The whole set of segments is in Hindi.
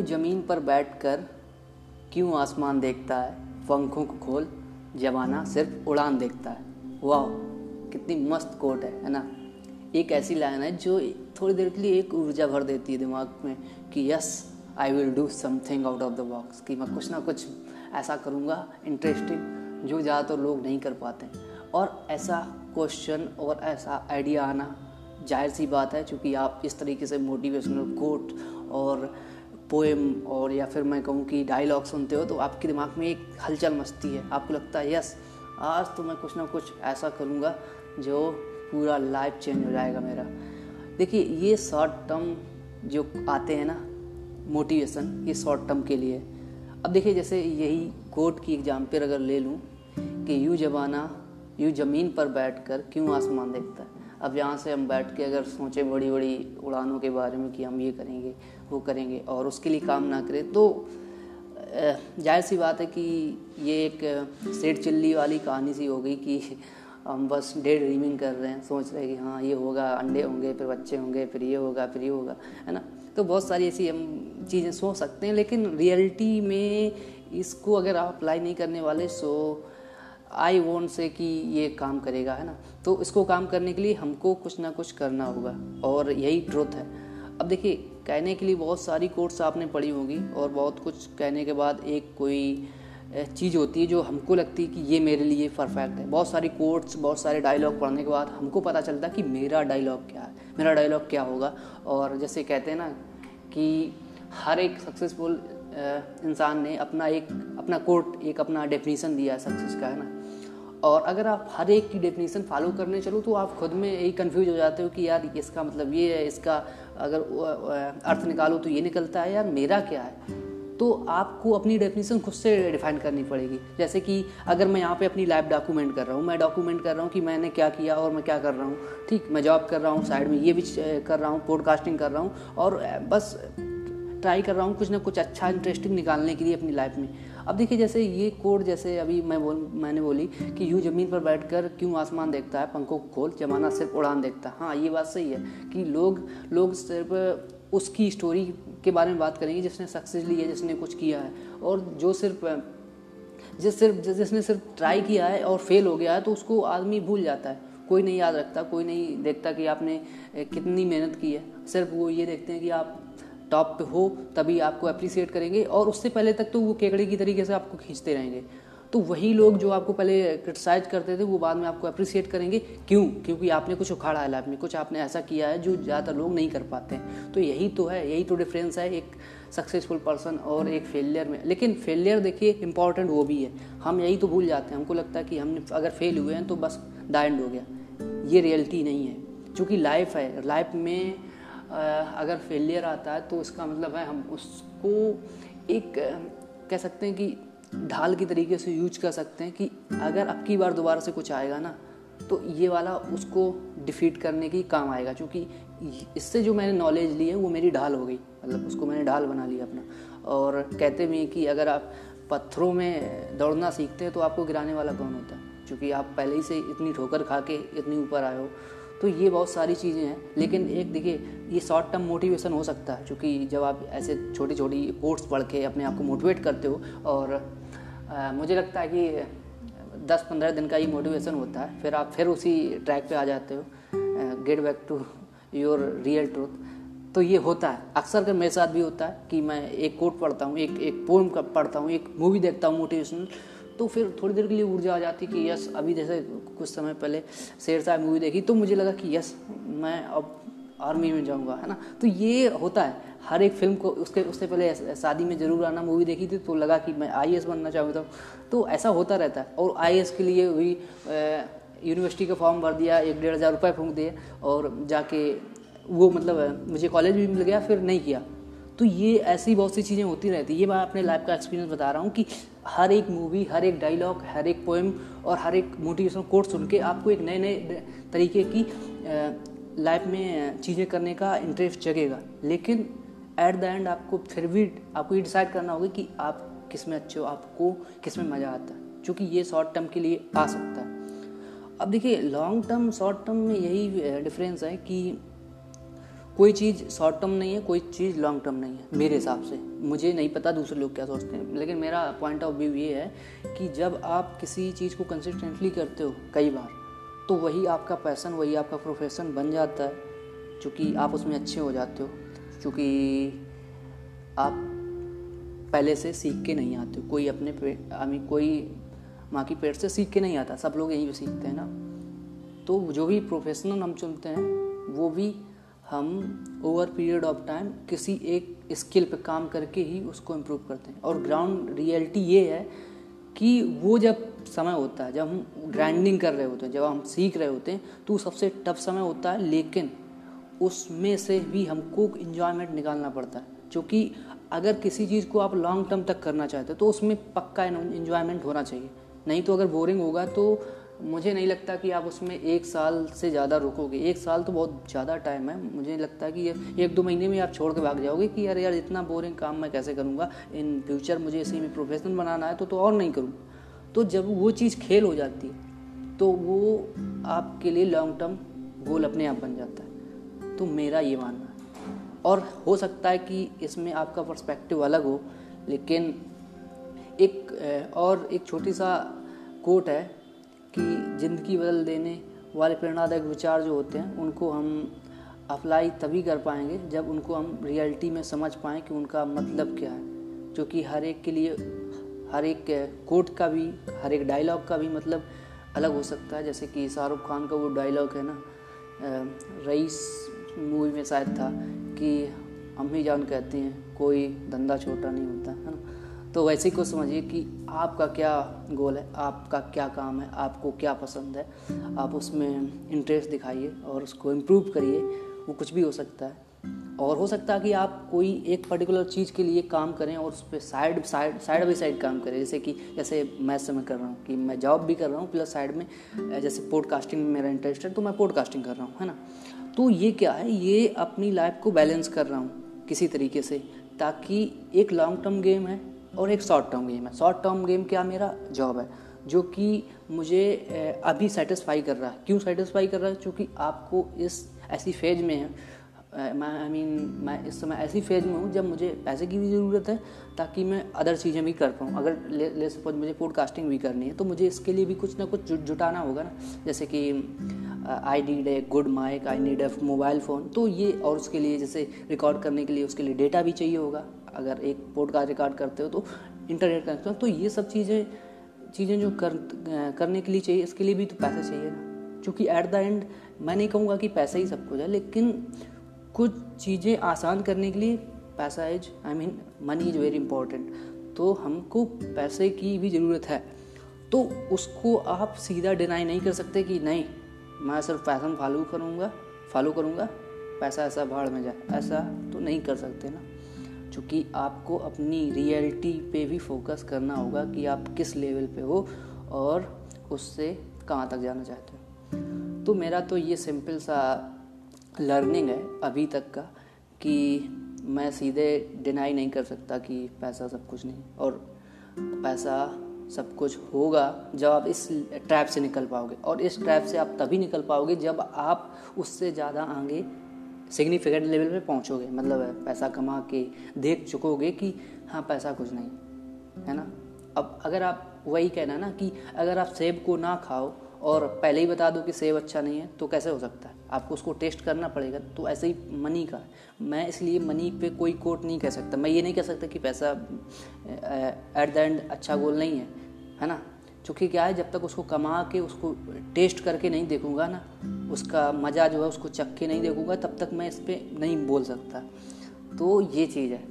यूँ ज़मीन पर बैठकर क्यों आसमान देखता है? पंखों को खोल, जमाना सिर्फ़ उड़ान देखता है। वाह, कितनी मस्त कोट है है ना? एक ऐसी लाइन है जो थोड़ी देर के लिए एक ऊर्जा भर देती है दिमाग में कि, yes I will do something out of the box कि मैं कुछ ना कुछ ऐसा करूँगा इंटरेस्टिंग जो ज़्यादातर तो लोग नहीं कर पाते और ऐसा क्वेश्चन और ऐसा आइडिया आना ज़ाहिर सी बात है क्योंकि आप इस तरीके से मोटिवेशनल कोट और पोएम और या फिर मैं कहूँ कि डायलॉग सुनते हो तो आपके दिमाग में एक हलचल मचती है। आपको लगता है, यस, आज तो मैं कुछ ना कुछ ऐसा करूँगा जो पूरा लाइफ चेंज हो जाएगा मेरा। देखिए, ये शॉर्ट टर्म जो आते हैं ना मोटिवेशन ये शॉर्ट टर्म के लिए। अब देखिए, जैसे यही कोर्ट की एग्ज़ाम्पल अगर ले लूँ कि, यूँ जमाना, यूँ ज़मीन पर बैठ कर क्यों आसमान देखता है? अब यहाँ से हम बैठ के अगर सोचें बड़ी बड़ी उड़ानों के बारे में कि हम ये करेंगे, वो करेंगे और उसके लिए काम ना करें तो ज़ाहिर सी बात है कि ये एक सेठ चिल्ली वाली कहानी सी हो गई कि हम बस डे ड्रीमिंग कर रहे हैं, सोच रहे हैं कि हाँ ये होगा, अंडे होंगे, फिर बच्चे होंगे, फिर ये होगा, फिर ये होगा, है ना? तो बहुत सारी ऐसी हम चीज़ें सोच सकते हैं, लेकिन रियलिटी में इसको अगर आप अप्लाई नहीं करने वाले सो आई वॉन्ट से कि ये काम करेगा, है ना? तो इसको काम करने के लिए हमको कुछ ना कुछ करना होगा, और यही ट्रुथ है। अब देखिए, कहने के लिए बहुत सारी कोर्ट्स आपने पढ़ी होगी, और बहुत कुछ कहने के बाद एक कोई चीज़ होती है जो हमको लगती है कि ये मेरे लिए परफेक्ट है। बहुत सारी कोर्ट्स बहुत सारे डायलॉग पढ़ने के बाद हमको पता चलता है कि मेरा डायलॉग क्या है, मेरा डायलॉग क्या होगा। और जैसे कहते हैं ना कि हर एक सक्सेसफुल इंसान ने अपना एक, अपना कोर्ट एक अपना डेफिनेशन दिया है सक्सेस का, है ना? और अगर आप हर एक की डेफिनेशन फॉलो करने चलो तो आप खुद में यही कंफ्यूज हो जाते हो कि यार इसका मतलब ये है, इसका अगर अर्थ निकालो तो ये निकलता है, यार मेरा क्या है? तो आपको अपनी डेफिनेशन खुद से डिफाइन करनी पड़ेगी। जैसे कि अगर मैं यहाँ पे अपनी लाइफ डॉक्यूमेंट कर रहा हूँ, मैं डॉक्यूमेंट कर रहा हूँ कि मैंने क्या किया और मैं क्या कर रहा हूँ। ठीक, मैं जॉब कर रहा हूँ साइड में ये भी कर रहा हूँ पॉडकास्टिंग कर रहा हूँ और बस ट्राई कर रहा हूँ कुछ ना कुछ अच्छा इंटरेस्टिंग निकालने के लिए अपनी लाइफ में। अब देखिए, जैसे ये कोड, जैसे अभी मैं बोल, मैंने बोली कि यूँ ज़मीन पर बैठकर क्यों आसमान देखता है, पंखों को खोल, जमाना सिर्फ़ उड़ान देखता है। हाँ ये बात सही है कि लोग लोग सिर्फ़ उसकी स्टोरी के बारे में बात करेंगे जिसने सक्सेस ली है जिसने कुछ किया है। और जो सिर्फ़, जिस सिर्फ़ जिसने सिर्फ़ ट्राई किया है और फेल हो गया है तो उसको आदमी भूल जाता है। कोई नहीं याद रखता, कोई नहीं देखता कि आपने कितनी मेहनत की है। सिर्फ़ वो ये देखते हैं कि आप टॉप पे हो, तभी आपको अप्रिसिएट करेंगे और उससे पहले तक तो वो केकड़े की तरीके से आपको खींचते रहेंगे। तो वही लोग जो आपको पहले क्रिटिसाइज करते थे, वो बाद में आपको अप्रिसिएट करेंगे। क्यों? क्योंकि आपने कुछ उखाड़ा है लाइफ में, कुछ आपने ऐसा किया है जो ज़्यादातर लोग नहीं कर पाते हैं। तो यही तो है, यही तो डिफरेंस है एक सक्सेसफुल पर्सन और एक फेलियर में। लेकिन फेलियर देखिए इंपॉर्टेंट वो भी है। हम यही तो भूल जाते हैं। हमको लगता है कि हमने अगर फेल हुए हैं तो बस डाइंड हो गया। ये रियलिटी नहीं है। क्योंकि लाइफ है लाइफ में अगर फेलियर आता है तो इसका मतलब है हम उसको एक कह सकते हैं कि ढाल की तरीके से यूज़ कर सकते हैं कि अगर अब की बार दोबारा से कुछ आएगा ना तो ये वाला उसको डिफीट करने की काम आएगा। क्योंकि इससे जो मैंने नॉलेज ली है, वो मेरी ढाल हो गई। मतलब उसको मैंने ढाल बना लिया अपना। और कहते भी हैं कि अगर आप पत्थरों में दौड़ना सीखते हैं तो आपको गिराने वाला कौन होता? है क्योंकि आप पहले ही से इतनी ठोकर खा के इतनी ऊपर आए हो। तो ये बहुत सारी चीज़ें हैं। लेकिन एक देखिए ये शॉर्ट टर्म मोटिवेशन हो सकता है क्योंकि जब आप ऐसे छोटी छोटी कोर्स पढ़ के अपने आप को मोटिवेट करते हो और आ, मुझे लगता है कि दस पंद्रह दिन का ही मोटिवेशन होता है फिर आप फिर उसी ट्रैक पे आ जाते हो। Get back to your real truth तो ये होता है। अक्सर कर मेरे साथ भी होता है कि मैं एक कोट पढ़ता हूँ एक एक पोम पढ़ता हूँ एक मूवी देखता हूँ मोटिवेशनल तो फिर थोड़ी देर के लिए ऊर्जा आ जाती कि यस अभी जैसे कुछ समय पहले शेर साहब मूवी देखी तो मुझे लगा कि यस मैं अब आर्मी में जाऊँगा, है ना? तो ये होता है। हर एक फ़िल्म को उसके, उससे पहले शादी में ज़रूर आना मूवी देखी थी तो लगा कि मैं आई बनना चाहता हूँ। तो ऐसा होता रहता है। और आई के लिए हुई यूनिवर्सिटी का फॉर्म भर दिया, एक डेढ़ हज़ार रुपये फूँक दिए, और जाके वो मतलब मुझे कॉलेज भी मिल गया, फिर नहीं किया। तो ये ऐसी बहुत सी चीज़ें होती रहती है। ये मैं अपने लाइफ का एक्सपीरियंस बता रहा हूँ कि हर एक मूवी हर एक डायलॉग हर एक पोएम और हर एक मोटिवेशनल कोट सुन के आपको एक नए नए तरीके की लाइफ में चीज़ें करने का इंटरेस्ट जगेगा। लेकिन एट द एंड आपको फिर भी, आपको ये डिसाइड करना होगा कि आप किसमें अच्छे हो, आपको किसमें मज़ा आता है क्योंकि ये शॉर्ट टर्म के लिए आ सकता है। अब देखिए लॉन्ग टर्म शॉर्ट टर्म में यही डिफरेंस है कि कोई चीज़ शॉर्ट टर्म नहीं है कोई चीज़ लॉन्ग टर्म नहीं है मेरे हिसाब से। मुझे नहीं पता दूसरे लोग क्या सोचते हैं। लेकिन मेरा पॉइंट ऑफ़ व्यू ये है कि जब आप किसी चीज़ को कंसिस्टेंटली करते हो कई बार तो वही आपका पैसन वही आपका प्रोफेशन बन जाता है चूँकि आप उसमें अच्छे हो जाते हो चूँकि आप पहले से सीख के नहीं आते हो। कोई अपने आई कोई माँ की पेट से सीख के नहीं आता सब लोग यहीं पे सीखते हैं ना। तो जो भी प्रोफेशनल हम चुनते हैं वो भी हम ओवर पीरियड ऑफ़ टाइम किसी एक स्किल पे काम करके ही उसको इम्प्रूव करते हैं। और ग्राउंड रियलिटी ये है कि वो जब समय होता है, जब हम ग्राइंडिंग कर रहे होते हैं, जब हम सीख रहे होते हैं तो सबसे टफ समय होता है, लेकिन उसमें से भी हमको इन्जॉयमेंट निकालना पड़ता है। क्योंकि अगर किसी चीज़ को आप लॉन्ग टर्म तक करना चाहते हो तो उसमें पक्का इन्जॉयमेंट होना चाहिए। नहीं तो अगर बोरिंग होगा तो मुझे नहीं लगता कि आप उसमें एक साल से ज़्यादा रुकोगे। एक साल तो बहुत ज़्यादा टाइम है। मुझे लगता है कि ये, एक दो महीने में आप छोड़ के भाग जाओगे कि यार यार इतना बोरिंग काम मैं कैसे करूँगा? इन फ्यूचर मुझे इसी में प्रोफेशनल बनाना है तो तो और नहीं करूँ। तो जब वो चीज़ खेल हो जाती है तो वो आपके लिए लॉन्ग टर्म गोल अपने आप बन जाता है। तो मेरा ये मानना है। और हो सकता है कि इसमें आपका पर्सपेक्टिव अलग हो, लेकिन एक और एक छोटी सा कोट है कि ज़िंदगी बदल देने वाले प्रेरणादायक विचार जो होते हैं, उनको हम अप्लाई तभी कर पाएँगे जब उनको हम रियलिटी में समझ पाएँ कि उनका मतलब क्या है। जो कि हर एक के लिए, हर एक कोट का भी, हर एक डायलॉग का भी मतलब अलग हो सकता है। जैसे कि शाहरुख खान का वो डायलॉग है ना रईस मूवी में शायद था कि हम अम्मी जान कहती हैं, कोई धंधा छोटा नहीं होता, है ना? तो वैसे ही को समझिए कि आपका क्या गोल है, आपका क्या काम है, आपको क्या पसंद है। आप उसमें इंटरेस्ट दिखाइए और उसको इम्प्रूव करिए, वो कुछ भी हो सकता है। और हो सकता है कि आप कोई एक पर्टिकुलर चीज़ के लिए काम करें और उस पर side side side by side काम करें। जैसे कि, जैसे मैं समय कर रहा हूँ कि मैं जॉब भी कर रहा हूँ प्लस साइड में, जैसे पॉडकास्टिंग में मेरा इंटरेस्ट है तो मैं पॉडकास्टिंग कर रहा हूँ, है ना? तो ये क्या है? ये अपनी लाइफ को बैलेंस कर रहा हूँ किसी तरीके से, ताकि एक लॉन्ग टर्म गेम है और एक शॉर्ट टर्म गेम है। शॉर्ट टर्म गेम क्या मेरा जॉब है? जो कि मुझे अभी सेटिस्फाई कर रहा है। क्यों सेटिस्फाई कर रहा है? क्योंकि आपको इस ऐसी फ़ेज़ में है मैं आई मीन मैं इस समय ऐसी फ़ेज़ में हूँ जब मुझे पैसे की भी ज़रूरत है ताकि मैं अदर चीज़ें भी कर पाऊँ। अगर ले, ले सपोज़ मुझे पॉडकास्टिंग भी करनी है तो मुझे इसके लिए भी कुछ ना कुछ जुटाना होगा ना। जैसे कि I need a good mic I need a mobile phone तो ये और उसके लिए जैसे रिकॉर्ड करने के लिए उसके लिए डेटा भी चाहिए होगा। अगर एक पॉडकास्ट रिकॉर्ड करते हो तो इंटरनेट कनेक्शन तो ये सब चीज़ें चीज़ें जो कर करने के लिए चाहिए, इसके लिए भी तो पैसा चाहिए ना। क्योंकि एट द एंड मैं नहीं कहूँगा कि पैसा ही सब कुछ है, लेकिन कुछ चीज़ें आसान करने के लिए पैसा is I mean money is very important तो हमको पैसे की भी ज़रूरत है। तो उसको आप सीधा डिनाई नहीं कर सकते कि नहीं, मैं सिर्फ़ पैसन फॉलो करूँगा फॉलो करूँगा, पैसा ऐसा भाड़ में जाए ऐसा तो नहीं कर सकते ना। चूँकि आपको अपनी रियलिटी पे भी फोकस करना होगा कि आप किस लेवल पे हो और उससे कहाँ तक जाना चाहते हो। तो मेरा तो ये सिंपल सा लर्निंग है अभी तक का कि मैं सीधे डिनाई नहीं कर सकता कि पैसा सब कुछ नहीं और पैसा सब कुछ होगा जब आप इस ट्रैप से निकल पाओगे और इस ट्रैप से आप तभी निकल पाओगे जब आप उससे ज़्यादा आगे सिग्निफिकेंट लेवल पे पहुंचोगे। मतलब पैसा कमा के देख चुकोगे कि हाँ पैसा कुछ नहीं, है ना? अब अगर आप वही कहना ना कि अगर आप सेब को ना खाओ और पहले ही बता दो कि सेब अच्छा नहीं है तो कैसे हो सकता है? आपको उसको टेस्ट करना पड़ेगा तो ऐसे ही मनी का मैं इसलिए मनी पे कोई कोट नहीं कह सकता। मैं ये नहीं कह सकता कि पैसा एट द एंड अच्छा गोल नहीं है है ना? क्योंकि क्या है, जब तक उसको कमा के, उसको टेस्ट करके नहीं देखूँगा ना उसका मज़ा जो है उसको चख के नहीं देखूँगा, तब तक मैं इस पर नहीं बोल सकता। तो ये चीज़ है।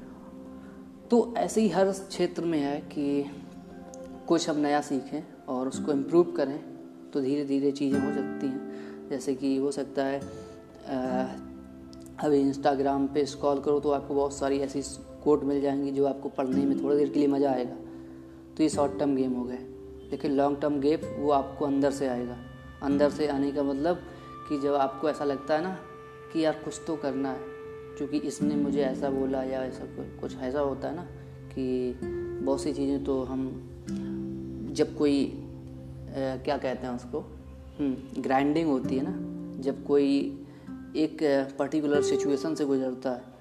तो ऐसे ही हर क्षेत्र में है कि कुछ हम नया सीखें और उसको इम्प्रूव करें तो धीरे धीरे चीज़ें हो सकती हैं। जैसे कि हो सकता है अभी इंस्टाग्राम पे स्क्रॉल करो तो आपको बहुत सारी ऐसी कोट मिल जाएँगी जो आपको पढ़ने में थोड़ी देर के लिए मज़ा आएगा। तो ये शॉर्ट टर्म गेम हो गए। लेकिन लॉन्ग टर्म गेप वो आपको अंदर से आएगा। अंदर से आने का मतलब कि जब आपको ऐसा लगता है ना कि यार कुछ तो करना है क्योंकि इसने मुझे ऐसा बोला या ऐसा कुछ ऐसा होता है ना कि बहुत सी चीज़ें तो हम जब कोई आ, क्या कहते हैं उसको ग्राइंडिंग हम्म, होती है ना जब कोई एक पर्टिकुलर सिचुएशन से गुजरता है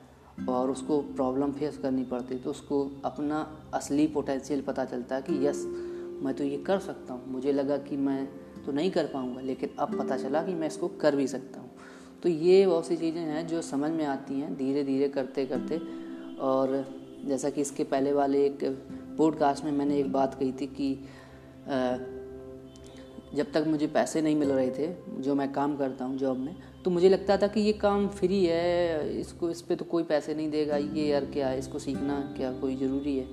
और उसको प्रॉब्लम फेस करनी पड़ती है तो उसको अपना असली पोटेंशियल पता चलता है कि यस मैं तो ये कर सकता हूँ। मुझे लगा कि मैं तो नहीं कर पाऊँगा, लेकिन अब पता चला कि मैं इसको कर भी सकता हूँ। तो ये बहुत सी चीज़ें हैं जो समझ में आती हैं धीरे धीरे करते करते और जैसा कि इसके पहले वाले एक पॉडकास्ट में मैंने एक बात कही थी कि जब तक मुझे पैसे नहीं मिल रहे थे, जो मैं काम करता हूँ जॉब में तो मुझे लगता था कि ये काम फ्री है, इसको, इस पर तो कोई पैसे नहीं देगा, ये यार क्या, इसको सीखना क्या कोई ज़रूरी है?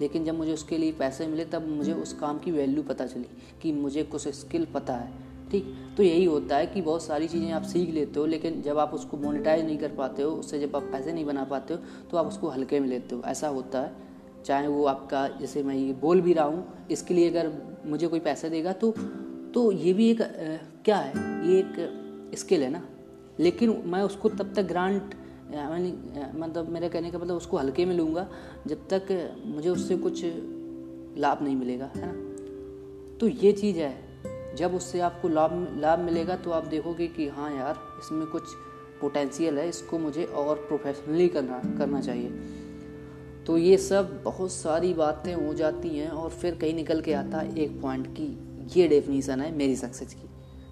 लेकिन जब मुझे उसके लिए पैसे मिले तब मुझे उस काम की वैल्यू पता चली कि मुझे कुछ स्किल पता है ठीक? तो यही होता है कि बहुत सारी चीज़ें आप सीख लेते हो लेकिन जब आप उसको मोनिटाइज नहीं कर पाते हो उससे जब आप पैसे नहीं बना पाते हो तो आप उसको हल्के में लेते हो। ऐसा होता है। चाहे वो आपका जैसे मैं ये बोल भी रहा हूँ इसके लिए अगर मुझे कोई पैसे देगा तो तो ये भी एक आ, क्या है? ये एक स्किल है ना। लेकिन मैं उसको तब तक ग्रांट मतलब मेरे कहने का मतलब उसको हल्के में लूँगा, जब तक मुझे उससे कुछ लाभ नहीं मिलेगा, है ना? तो ये चीज़ है। जब उससे आपको लाभ लाभ मिलेगा तो आप देखोगे कि हाँ यार, इसमें कुछ पोटेंशियल है, इसको मुझे और प्रोफेशनली करना करना चाहिए। तो ये सब बहुत सारी बातें हो जाती हैं और फिर कहीं निकल के आता है एक पॉइंट की, ये डेफिनीसन है मेरी सक्सेस की।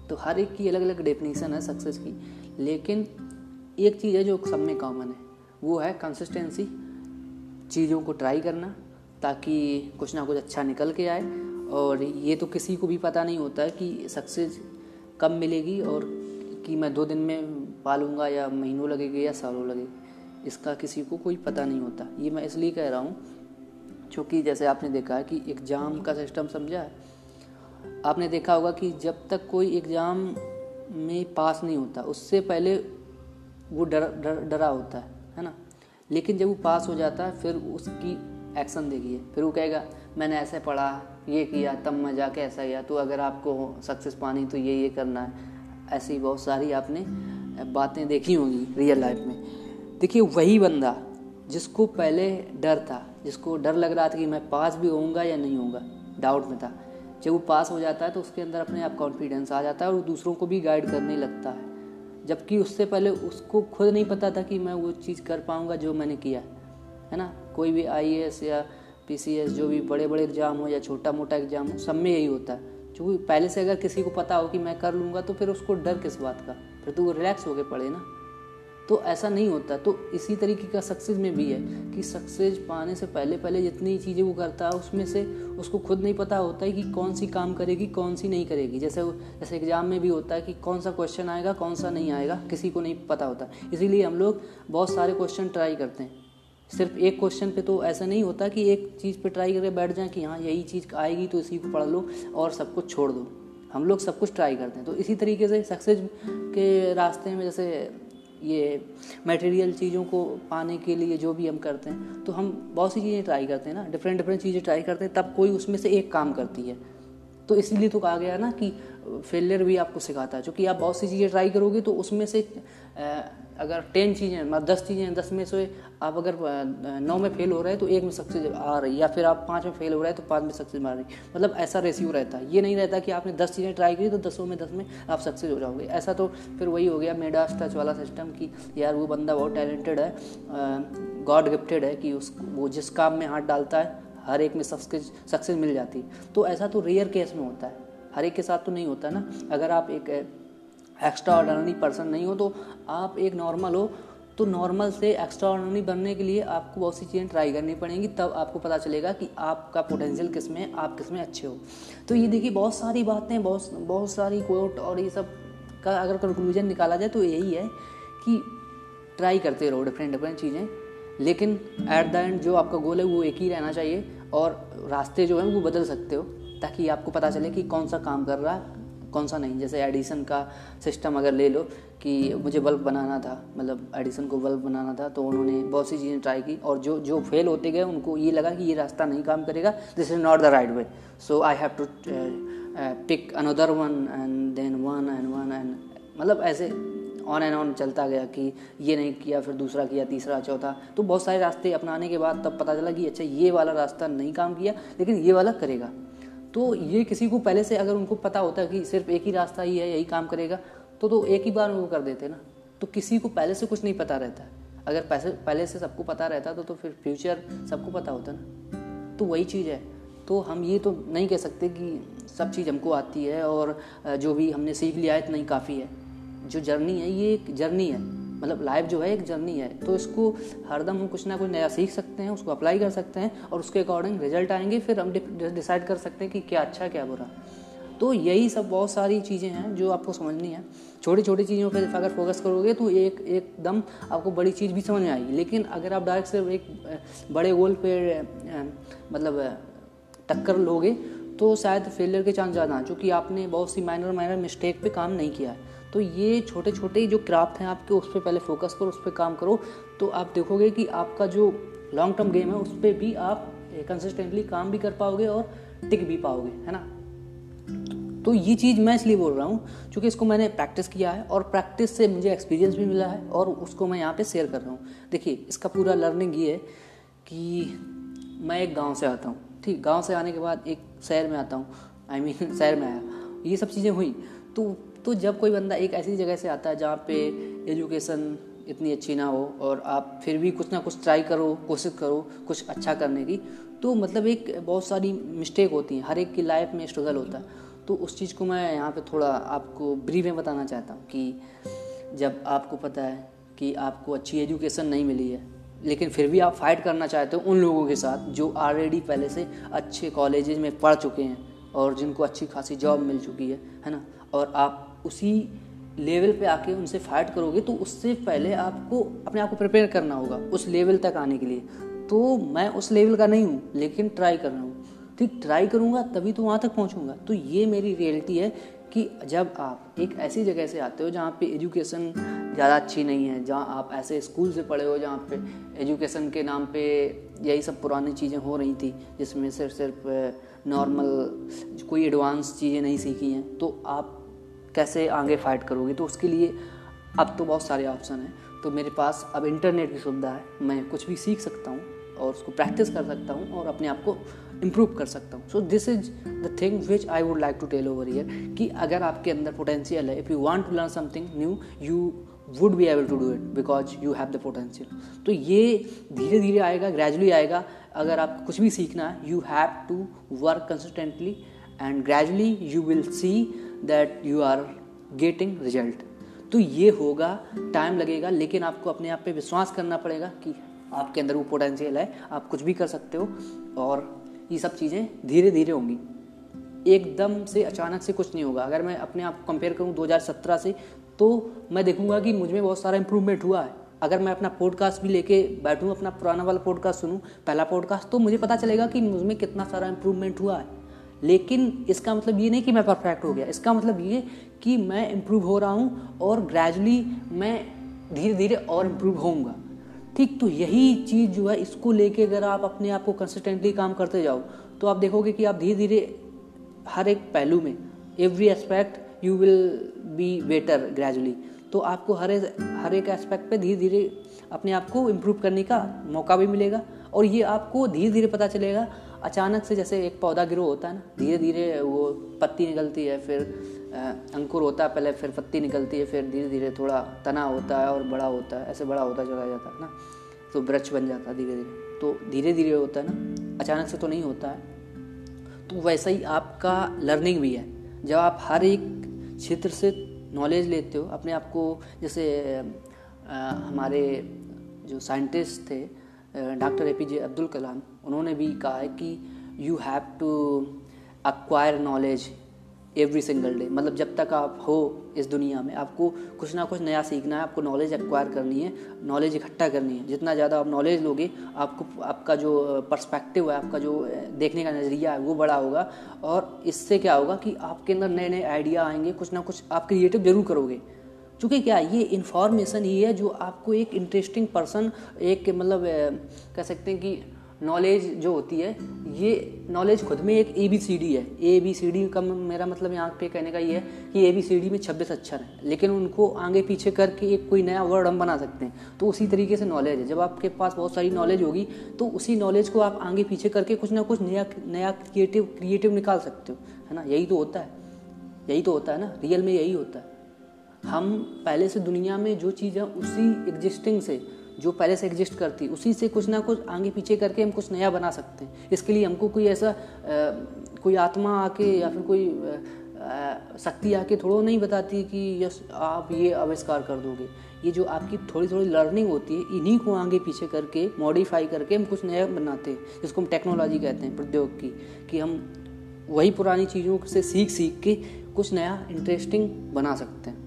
तो हर एक की अलग अलग डेफिनीसन है सक्सेस की। लेकिन एक चीज़ है जो सब में कॉमन है, वो है कंसिस्टेंसी चीज़ों को ट्राई करना, ताकि कुछ ना कुछ अच्छा निकल के आए। और ये तो किसी को भी पता नहीं होता है कि सक्सेस कब मिलेगी और कि मैं दो दिन में पालूँगा या महीनों लगेगी या सालों लगेगी। इसका किसी को कोई पता नहीं होता। ये मैं इसलिए कह रहा हूँ, क्योंकि जैसे आपने देखा है कि एग्ज़ाम का सिस्टम समझा है। आपने देखा होगा कि जब तक कोई एग्ज़ाम में पास नहीं होता, उससे पहले वो डर डर, डरा होता है है ना? लेकिन जब वो पास हो जाता है, फिर उसकी एक्शन देखिए। फिर वो कहेगा, मैंने ऐसे पढ़ा, ये किया, तब मैं जाके ऐसा किया तो अगर आपको सक्सेस पानी तो ये ये करना है। ऐसी बहुत सारी आपने बातें देखी होंगी रियल लाइफ में। देखिए, वही बंदा जिसको पहले डर था, जिसको डर लग रहा था कि मैं पास भी होऊँगा या नहीं होऊँगा डाउट में था। जब वो पास हो जाता है तो उसके अंदर अपने आप कॉन्फिडेंस आ जाता है और वो दूसरों को भी गाइड करने लगता है। जबकि उससे पहले उसको खुद नहीं पता था कि मैं वो चीज़ कर पाऊँगा जो मैंने किया, है ना? कोई भी आईएएस या पीसीएस जो भी बड़े बड़े एग्ज़ाम हो या छोटा मोटा एग्ज़ाम हो, सब में यही होता है। क्योंकि पहले से अगर किसी को पता हो कि मैं कर लूँगा तो फिर उसको डर किस बात का? फिर तो वो रिलैक्स होकर पढ़े ना। तो ऐसा नहीं होता। तो इसी तरीके का सक्सेस में भी है कि सक्सेस पाने से पहले पहले जितनी चीज़ें वो करता है, उसमें से उसको खुद नहीं पता होता है कि कौन सी काम करेगी, कौन सी नहीं करेगी। जैसे जैसे एग्ज़ाम में भी होता है कि कौन सा क्वेश्चन आएगा, कौन सा नहीं आएगा, किसी को नहीं पता होता। इसीलिए हम लोग बहुत सारे क्वेश्चन ट्राई करते हैं। सिर्फ़ एक क्वेश्चन पे तो ऐसा नहीं होता कि एक चीज़ पे ट्राई करके बैठ जाए कि हाँ यही चीज़ आएगी तो इसी को पढ़ लो और सब कुछ छोड़ दो। हम लोग सब कुछ ट्राई करते हैं। तो इसी तरीके से सक्सेस के रास्ते में जैसे ये मटेरियल चीज़ों को पाने के लिए जो भी हम करते हैं तो हम बहुत सी चीज़ें ट्राई करते हैं ना डिफरेंट डिफरेंट चीज़ें ट्राई करते हैं, तब कोई उसमें से एक काम करती है। तो इसलिए तो कहा गया ना कि फेलियर भी आपको सिखाता है। क्योंकि आप बहुत सी चीज़ें ट्राई करोगे तो उसमें से अगर टेन चीज़ें मतलब दस चीज़ें, दस में से आप अगर नौ में फेल हो रहे हैं तो एक में सक्सेस आ रही है या फिर आप पाँच में फेल हो रहे हैं तो पाँच में सक्सेस आ रही मतलब ऐसा रेशियो रहता है। ये नहीं रहता कि आपने दस चीज़ें ट्राई करी तो दसों में, दस में आप सक्सेस हो जाओगे। ऐसा तो फिर वही हो गया मेडास टच वाला सिस्टम कि यार वो बंदा बहुत टैलेंटेड है गॉड गिफ्टेड है कि उस, वो जिस काम में हाथ डालता है, हर एक में सक्सेस सक्सेस मिल जाती है। तो ऐसा तो रेयर केस में होता है। हर एक के साथ तो नहीं होता ना। अगर आप एक एक्स्ट्रा ऑर्डनरी पर्सन नहीं हो तो आप एक नॉर्मल हो तो नॉर्मल से एक्स्ट्रा ऑर्डनरी बनने के लिए आपको बहुत सी चीज़ें ट्राई करनी पड़ेंगी, तब आपको पता चलेगा कि आपका पोटेंशियल किसमें, आप किसमें अच्छे हो। तो ये देखिए, बहुत सारी बातें, बहुत बहुत सारी कोट और ये सब का अगर कंक्लूजन निकाला जाए तो यही है कि ट्राई करते रहो डिफरेंट डिफरेंट चीज़ें। लेकिन एट द एंड जो आपका गोल है, वो एक ही रहना चाहिए और रास्ते जो हैं, वो बदल सकते हो। ताकि आपको पता चले कि कौन सा काम कर रहा है, कौन सा नहीं। जैसे एडिसन का सिस्टम अगर ले लो कि मुझे बल्ब बनाना था मतलब एडिसन को बल्ब बनाना था तो उन्होंने बहुत सी चीज़ें ट्राई की और जो जो फेल होते गए, उनको ये लगा कि ये रास्ता नहीं काम करेगा this is not the right way so I have to pick another one and then one and one and मतलब ऐसे ऑन एंड ऑन चलता गया कि ये नहीं किया, फिर दूसरा किया, तीसरा, चौथा। तो बहुत सारे रास्ते अपनाने के बाद तब पता चला कि अच्छा ये वाला रास्ता नहीं काम किया, लेकिन ये वाला करेगा। तो ये किसी को पहले से अगर उनको पता होता कि सिर्फ़ एक ही रास्ता ही है, यही काम करेगा तो तो एक ही बार वो कर देते ना। तो किसी को पहले से कुछ नहीं पता रहता अगर पैसे, पहले से सबको पता रहता तो तो फिर फ्यूचर सबको पता होता ना। तो वही चीज़ है। तो हम ये तो नहीं कह सकते कि सब चीज़ हमको आती है और जो भी हमने सीख लिया है, इतना ही काफ़ी है। जो जर्नी है, ये एक जर्नी है। मतलब लाइफ जो है एक जर्नी है। तो इसको हरदम हम कुछ ना कुछ नया सीख सकते हैं, उसको अप्लाई कर सकते हैं और उसके अकॉर्डिंग रिज़ल्ट आएँगे, फिर हम डिसाइड कर सकते हैं कि क्या अच्छा क्या बुरा। तो यही सब बहुत सारी चीज़ें हैं जो आपको समझनी है। छोटी छोटी चीज़ों पर अगर फोकस करोगे तो एक, एकदम आपको बड़ी चीज़ भी समझ में आएगी। लेकिन अगर आप डायरेक्ट सिर्फ़ एक बड़े गोल पे मतलब टक्कर लोगे तो शायद फेलियर के चांस ज़्यादा हैं। क्योंकि आपने बहुत सी माइनर माइनर मिस्टेक पे काम नहीं किया है। तो ये छोटे छोटे जो क्राफ्ट हैं आपके, उस पर पहले फोकस करो, उस पर काम करो। तो आप देखोगे कि आपका जो लॉन्ग टर्म गेम है, उस पर भी आप कंसिस्टेंटली काम भी कर पाओगे और टिक भी पाओगे, है ना? तो ये चीज़ मैं इसलिए बोल रहा हूँ, क्योंकि इसको मैंने प्रैक्टिस किया है और प्रैक्टिस से मुझे एक्सपीरियंस भी मिला है और उसको मैं यहाँ पे शेयर कर रहा हूँ। देखिए, इसका पूरा लर्निंग ये है कि मैं एक गाँव से आता हूँ, ठीक? गाँव से आने के बाद एक शहर में आता हूँ आई मीन शहर में आया। ये सब चीज़ें हुई तो तो जब कोई बंदा एक ऐसी जगह से आता है जहाँ पे एजुकेशन इतनी अच्छी ना हो और आप फिर भी कुछ ना कुछ ट्राई करो, कोशिश करो, कुछ अच्छा करने की तो मतलब एक बहुत सारी मिस्टेक होती हैं। हर एक की लाइफ में स्ट्रगल होता है। तो उस चीज़ को मैं यहाँ पे थोड़ा आपको ब्रीफ में बताना चाहता हूँ कि जब आपको पता है कि आपको अच्छी एजुकेशन नहीं मिली है, लेकिन फिर भी आप फाइट करना चाहते हो उन लोगों के साथ जो ऑलरेडी पहले से अच्छे कॉलेजेस में पढ़ चुके हैं और जिनको अच्छी खासी जॉब मिल चुकी है है ना? और आप उसी लेवल पे आके उनसे फाइट करोगे तो उससे पहले आपको, अपने आप को प्रिपेयर करना होगा उस लेवल तक आने के लिए। तो मैं उस लेवल का नहीं हूँ, लेकिन ट्राई कर रहा हूँ। ठीक ट्राई करूँगा, तभी तो वहाँ तक पहुँचूँगा। तो ये मेरी रियलिटी है कि जब आप एक ऐसी जगह से आते हो जहाँ पे एजुकेशन ज़्यादा अच्छी नहीं है, जहाँ आप ऐसे स्कूल से पढ़े हो, जहाँ पे एजुकेशन के नाम पे यही सब पुरानी चीज़ें हो रही थी, जिसमें सिर्फ़ सिर्फ़ नॉर्मल कोई एडवांस चीज़ें नहीं सीखी हैं तो आप कैसे आगे फाइट करोगे? तो उसके लिए अब तो बहुत सारे ऑप्शन हैं। तो मेरे पास अब इंटरनेट की सुविधा है। मैं कुछ भी सीख सकता हूँ और उसको प्रैक्टिस कर सकता हूँ और अपने आप को इम्प्रूव कर सकता हूँ। So this is the thing which I would like to tell over here कि अगर आपके अंदर पोटेंशियल है if you want to learn something new you would be able to do it because you have the potential तो ये धीरे धीरे आएगा ग्रेजुअली आएगा। अगर आपको कुछ भी सीखना है you have to work consistently and gradually you will see that you are getting result तो ये होगा टाइम लगेगा, लेकिन आपको अपने आप पे विश्वास करना पड़ेगा कि आपके अंदर वो पोटेंशियल है, आप कुछ भी कर सकते हो, और ये सब चीज़ें धीरे धीरे होंगी। एकदम से, अचानक से कुछ नहीं होगा। अगर मैं अपने आप को कंपेयर करूँ 2017 से तो मैं देखूँगा कि मुझमें बहुत सारा इंप्रूवमेंट हुआ है। अगर मैं अपना पॉडकास्ट भी लेके बैठूँ, अपना पुराना वाला पॉडकास्ट सुनूँ, पहला पॉडकास्ट तो मुझे पता चलेगा कि मुझमें कितना सारा इंप्रूवमेंट हुआ है। लेकिन इसका मतलब ये नहीं कि मैं परफेक्ट हो गया। इसका मतलब ये कि मैं इम्प्रूव हो रहा हूँ और ग्रेजुअली मैं धीरे धीरे और इम्प्रूव होऊँगा। ठीक तो यही चीज़ जो है, इसको लेके अगर आप अपने आप को कंसिस्टेंटली काम करते जाओ तो आप देखोगे कि आप धीरे धीरे हर एक पहलू में every aspect you will be better gradually तो आपको हर एक हर एक एस्पेक्ट पे धीरे धीरे अपने आप को इम्प्रूव करने का मौका भी मिलेगा और ये आपको धीरे धीरे पता चलेगा अचानक से जैसे एक पौधा ग्रो होता है ना धीरे धीरे वो पत्ती निकलती है फिर अंकुर होता है पहले फिर पत्ती निकलती है फिर धीरे धीरे थोड़ा तना होता है और बड़ा होता है ऐसे बड़ा होता चला जाता है ना तो वृक्ष बन जाता है धीरे धीरे तो धीरे धीरे होता है ना अचानक से तो नहीं होता है। तो वैसा ही आपका लर्निंग भी है। जब आप हर एक क्षेत्र से नॉलेज लेते हो अपने आप को जैसे आ, हमारे जो साइंटिस्ट थे doctor A P J Abdul Kalam उन्होंने भी कहा है कि you have to acquire knowledge every single day मतलब जब तक आप हो इस दुनिया में, आपको कुछ ना कुछ नया सीखना है, आपको नॉलेज एक्वायर करनी है नॉलेज इकट्ठा करनी है। जितना ज़्यादा आप नॉलेज लोगे, आपको, आपका जो पर्सपेक्टिव है, आपका जो देखने का नज़रिया है, वो बड़ा होगा। और इससे क्या होगा कि आपके अंदर नए नए आइडिया आएँगे, कुछ ना कुछ आप क्रिएटिव ज़रूर करोगे। चूँकि क्या, ये इन्फॉर्मेशन ही है जो आपको एक इंटरेस्टिंग पर्सन एक मतलब कह सकते हैं कि नॉलेज जो होती है, ये नॉलेज खुद में एक ए बी सी डी है। ए बी सी डी का मेरा मतलब यहाँ पे कहने का ये है कि ए बी सी डी में छब्बीस अक्षर हैं, लेकिन उनको आगे पीछे करके एक कोई नया वर्ड हम बना सकते हैं। तो उसी तरीके से नॉलेज है। जब आपके पास बहुत सारी नॉलेज होगी तो उसी नॉलेज को आप आगे पीछे करके कुछ ना कुछ नया नया क्रिएटिव क्रिएटिव निकाल सकते हो, है ना? यही तो होता है। यही तो होता है ना? रियल में यही होता है। हम पहले से दुनिया में जो चीज़ है उसी एग्जिस्टिंग से जो पहले से एग्जिस्ट करती उसी से कुछ ना कुछ आगे पीछे करके हम कुछ नया बना सकते हैं। इसके लिए हमको कोई ऐसा आ, कोई आत्मा आके या फिर कोई शक्ति आके थोड़ा नहीं बताती कि यस आप ये आविष्कार कर दोगे। ये जो आपकी थोड़ी थोड़ी लर्निंग होती है इन्हीं को आगे पीछे करके मॉडिफाई करके हम कुछ नया बनाते हैं जिसको हम टेक्नोलॉजी कहते हैं प्रौद्योगिकी की कि हम वही पुरानी चीज़ों से सीख सीख के कुछ नया इंटरेस्टिंग बना सकते हैं।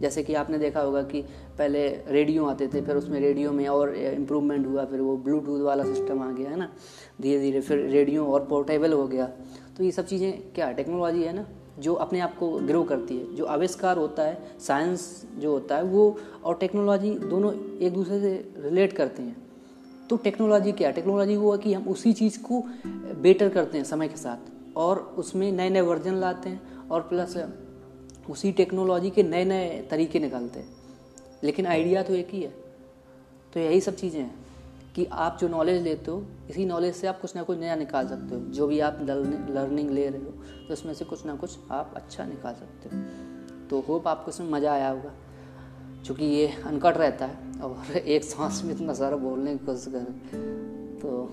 जैसे कि आपने देखा होगा कि पहले रेडियो आते थे, फिर उसमें रेडियो में और इम्प्रूवमेंट हुआ, फिर वो ब्लूटूथ वाला सिस्टम आ गया, है ना? धीरे धीरे फिर रेडियो और पोर्टेबल हो गया। तो ये सब चीज़ें, क्या टेक्नोलॉजी है ना, जो अपने आप को ग्रो करती है, जो आविष्कार होता है साइंस जो होता है, वो और टेक्नोलॉजी दोनों एक दूसरे से रिलेट करते हैं। तो टेक्नोलॉजी क्या? टेक्नोलॉजी वो है कि हम उसी चीज़ को बेटर करते हैं समय के साथ और उसमें नए नए वर्जन लाते हैं और प्लस उसी टेक्नोलॉजी के नए नए तरीके निकालते हैं। लेकिन आइडिया तो एक ही है। तो यही सब चीज़ें हैं कि आप जो नॉलेज लेते हो, इसी नॉलेज से आप कुछ ना कुछ नया निकाल सकते हो। जो भी आप लर्निंग ले रहे हो तो उसमें से कुछ ना कुछ आप अच्छा निकाल सकते हो। तो होप आपको इसमें मज़ा आया होगा, क्योंकि ये अनकट रहता है और एक सांस में इतना सारा बोलने की कोशिश कर तो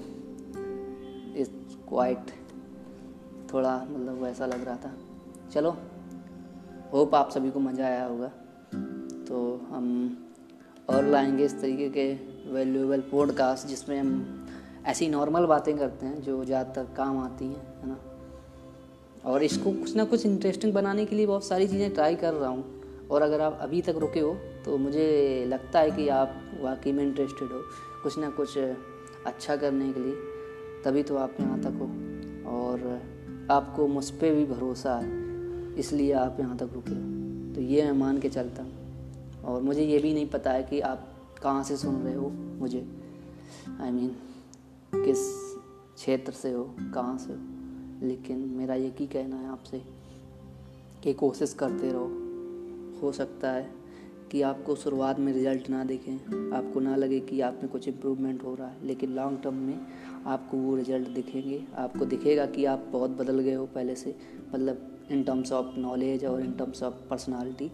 इस क्वाइट थोड़ा मतलब वैसा लग रहा था। चलो होप आप सभी को मज़ा आया होगा। तो हम और लाएँगे इस तरीके के वैल्यूएबल पॉडकास्ट जिसमें हम ऐसी नॉर्मल बातें करते हैं जो ज़्यादातर काम आती हैं, है ना? और इसको कुछ ना कुछ इंटरेस्टिंग बनाने के लिए बहुत सारी चीज़ें ट्राई कर रहा हूँ। और अगर आप अभी तक रुके हो तो मुझे लगता है कि आप वाकई में इंटरेस्टेड हो कुछ ना कुछ अच्छा करने के लिए। तभी तो आप यहाँ तक हो। और आपको मुझ पर भी भरोसा है, इसलिए आप यहाँ तक रुके हो। तो ये मैं मान के चलता हूँ। और मुझे ये भी नहीं पता है कि आप कहाँ से सुन रहे हो मुझे। आई I मीन mean, किस क्षेत्र से हो कहाँ से हो। लेकिन मेरा ये की कहना है आपसे कि कोशिश करते रहो। हो सकता है कि आपको शुरुआत में रिज़ल्ट ना दिखें। आपको ना लगे कि आप में कुछ इम्प्रूवमेंट हो रहा है। लेकिन लॉन्ग टर्म में आपको वो रिज़ल्ट दिखेंगे। आपको दिखेगा कि आप बहुत बदल गए हो पहले से। मतलब इन टर्म्स ऑफ़ नॉलेज और इन टर्म्स ऑफ़ पर्सनालिटी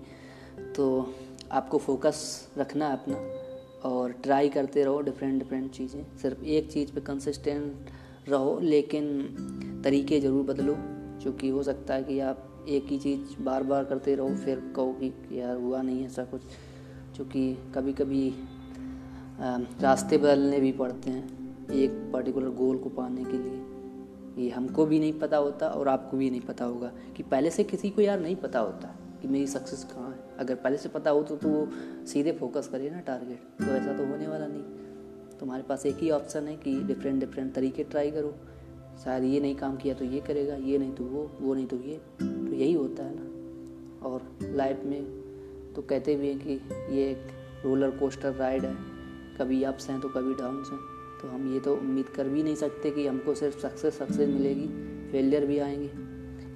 तो आपको फोकस रखना है अपना और ट्राई करते रहो डिफरेंट डिफरेंट चीज़ें। सिर्फ़ एक चीज़ पे कंसिस्टेंट रहो, लेकिन तरीके ज़रूर बदलो क्योंकि हो सकता है कि आप एक ही चीज़ बार बार करते रहो, फिर कहो कि यार हुआ नहीं ऐसा कुछ क्योंकि कभी कभी रास्ते बदलने भी पड़ते हैं एक पर्टिकुलर गोल को पाने के लिए। ये हमको भी नहीं पता होता और आपको भी नहीं पता होगा कि पहले से किसी को यार नहीं पता होता। कि मेरी सक्सेस कहाँ है? अगर पहले से पता हो तो तो वो सीधे फोकस करिए ना टारगेट तो ऐसा तो होने वाला नहीं। तुम्हारे पास एक ही ऑप्शन है कि डिफरेंट डिफरेंट तरीके ट्राई करो। शायद ये नहीं काम किया तो ये करेगा, ये नहीं तो वो वो नहीं तो ये। तो यही होता है ना। और लाइफ में तो कहते भी हैं कि ये एक रोलर कोस्टर राइड है। कभी अप्स हैं तो कभी डाउन्स हैं। तो हम ये तो उम्मीद कर भी नहीं सकते कि हमको सिर्फ़ सक्सेस सक्सेस मिलेगी। फेलियर भी आएँगे।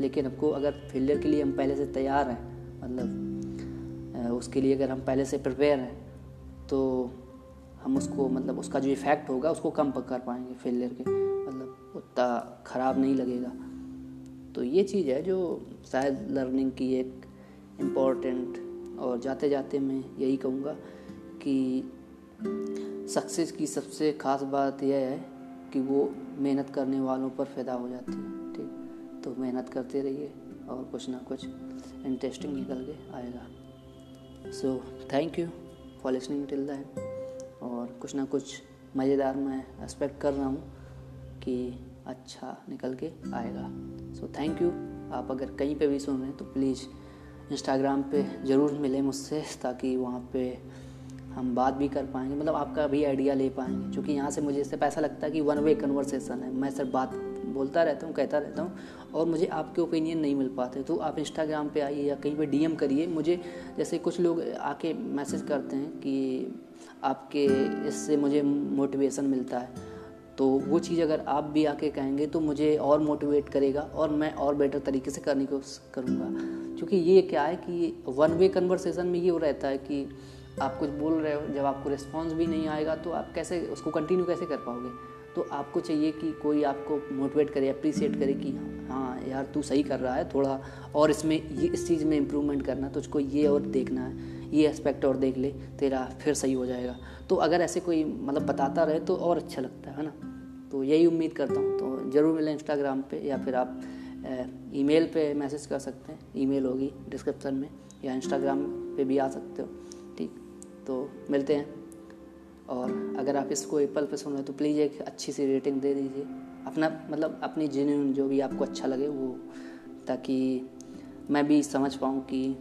लेकिन हमको अगर फेलियर के लिए हम पहले से तैयार हैं मतलब उसके लिए अगर हम पहले से प्रिपेयर हैं तो हम उसको मतलब उसका जो इफ़ेक्ट होगा, उसको कम कर पाएँगे फेलियर के। मतलब उतना ख़राब नहीं लगेगा। तो ये चीज़ है जो शायद लर्निंग की एक इम्पोर्टेंट और जाते जाते मैं यही कहूँगा कि सक्सेस की सबसे ख़ास बात यह है कि वो मेहनत करने वालों पर फ़ायदा हो जाती है, ठीक? तो मेहनत करते रहिए और कुछ ना कुछ। इंटरेस्टिंग निकल के आएगा। So thank you for listening till that और कुछ ना कुछ मज़ेदार मैं एक्सपेक्ट कर रहा हूँ कि अच्छा निकल के आएगा। सो थैंक यू आप अगर कहीं पे भी सुन रहे हैं तो प्लीज़ इंस्टाग्राम पे ज़रूर मिलें मुझसे ताकि वहाँ पे हम बात भी कर पाएँगे मतलब आपका भी आइडिया ले पाएँगे। क्योंकि यहाँ से मुझे इससे पैसा लगता है कि वन वे कन्वर्सेशन है। मैं सिर्फ़ बात बोलता रहता हूँ, कहता रहता हूँ और मुझे आपके ओपिनियन नहीं मिल पाते। तो आप इंस्टाग्राम पे आइए या कहीं पे डीएम करिए। मुझे जैसे कुछ लोग आके मैसेज करते हैं कि आपके इससे मुझे मोटिवेशन मिलता है। तो वो चीज़ अगर आप भी आके कहेंगे तो मुझे और मोटिवेट करेगा और मैं और बेटर तरीके से करने की कोशिश करूँगा। क्योंकि ये क्या है कि वन वे कन्वर्सेशन में ये हो रहता है कि आप कुछ बोल रहे हो, जब आपको रिस्पॉन्स भी नहीं आएगा तो आप कैसे, उसको कंटिन्यू कैसे कर पाओगे? तो आपको चाहिए कि कोई आपको मोटिवेट करे अप्रिसिएट करे कि हाँ यार, तू सही कर रहा है, थोड़ा और इसमें, ये, इस चीज़ में इम्प्रूवमेंट करना, तुझको ये और देखना है, ये एस्पेक्ट और देख ले, तेरा फिर सही हो जाएगा। तो अगर ऐसे कोई मतलब बताता रहे तो और अच्छा लगता है ना? तो यही उम्मीद करता हूँ। तो ज़रूर मिलें इंस्टाग्राम पे, या फिर आप ईमेल पे मैसेज कर सकते हैं। ईमेल होगी डिस्क्रिप्शन में, या इंस्टाग्राम पे भी आ सकते हो। तो मिलते हैं। और अगर आप इसको एप्पल पे सुन रहे तो प्लीज़ एक अच्छी सी रेटिंग दे दीजिए। अपना मतलब अपनी जेन्यून जो भी आपको अच्छा लगे, वो, ताकि मैं भी समझ पाऊँ कि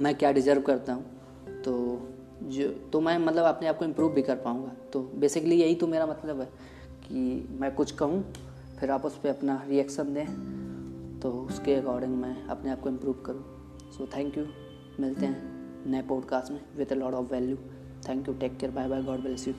मैं क्या डिज़र्व करता हूँ। तो जो तो मैं मतलब अपने आप को इम्प्रूव भी कर पाऊँगा। तो बेसिकली यही तो मेरा मतलब है कि मैं कुछ कहूँ, फिर आप उस पर अपना रिएक्शन दें तो उसके अकॉर्डिंग मैं अपने आप को इम्प्रूव करूँ। सो थैंक यू मिलते हैं। नए पॉडकास्ट में with a lot of value thank you take care bye bye God bless you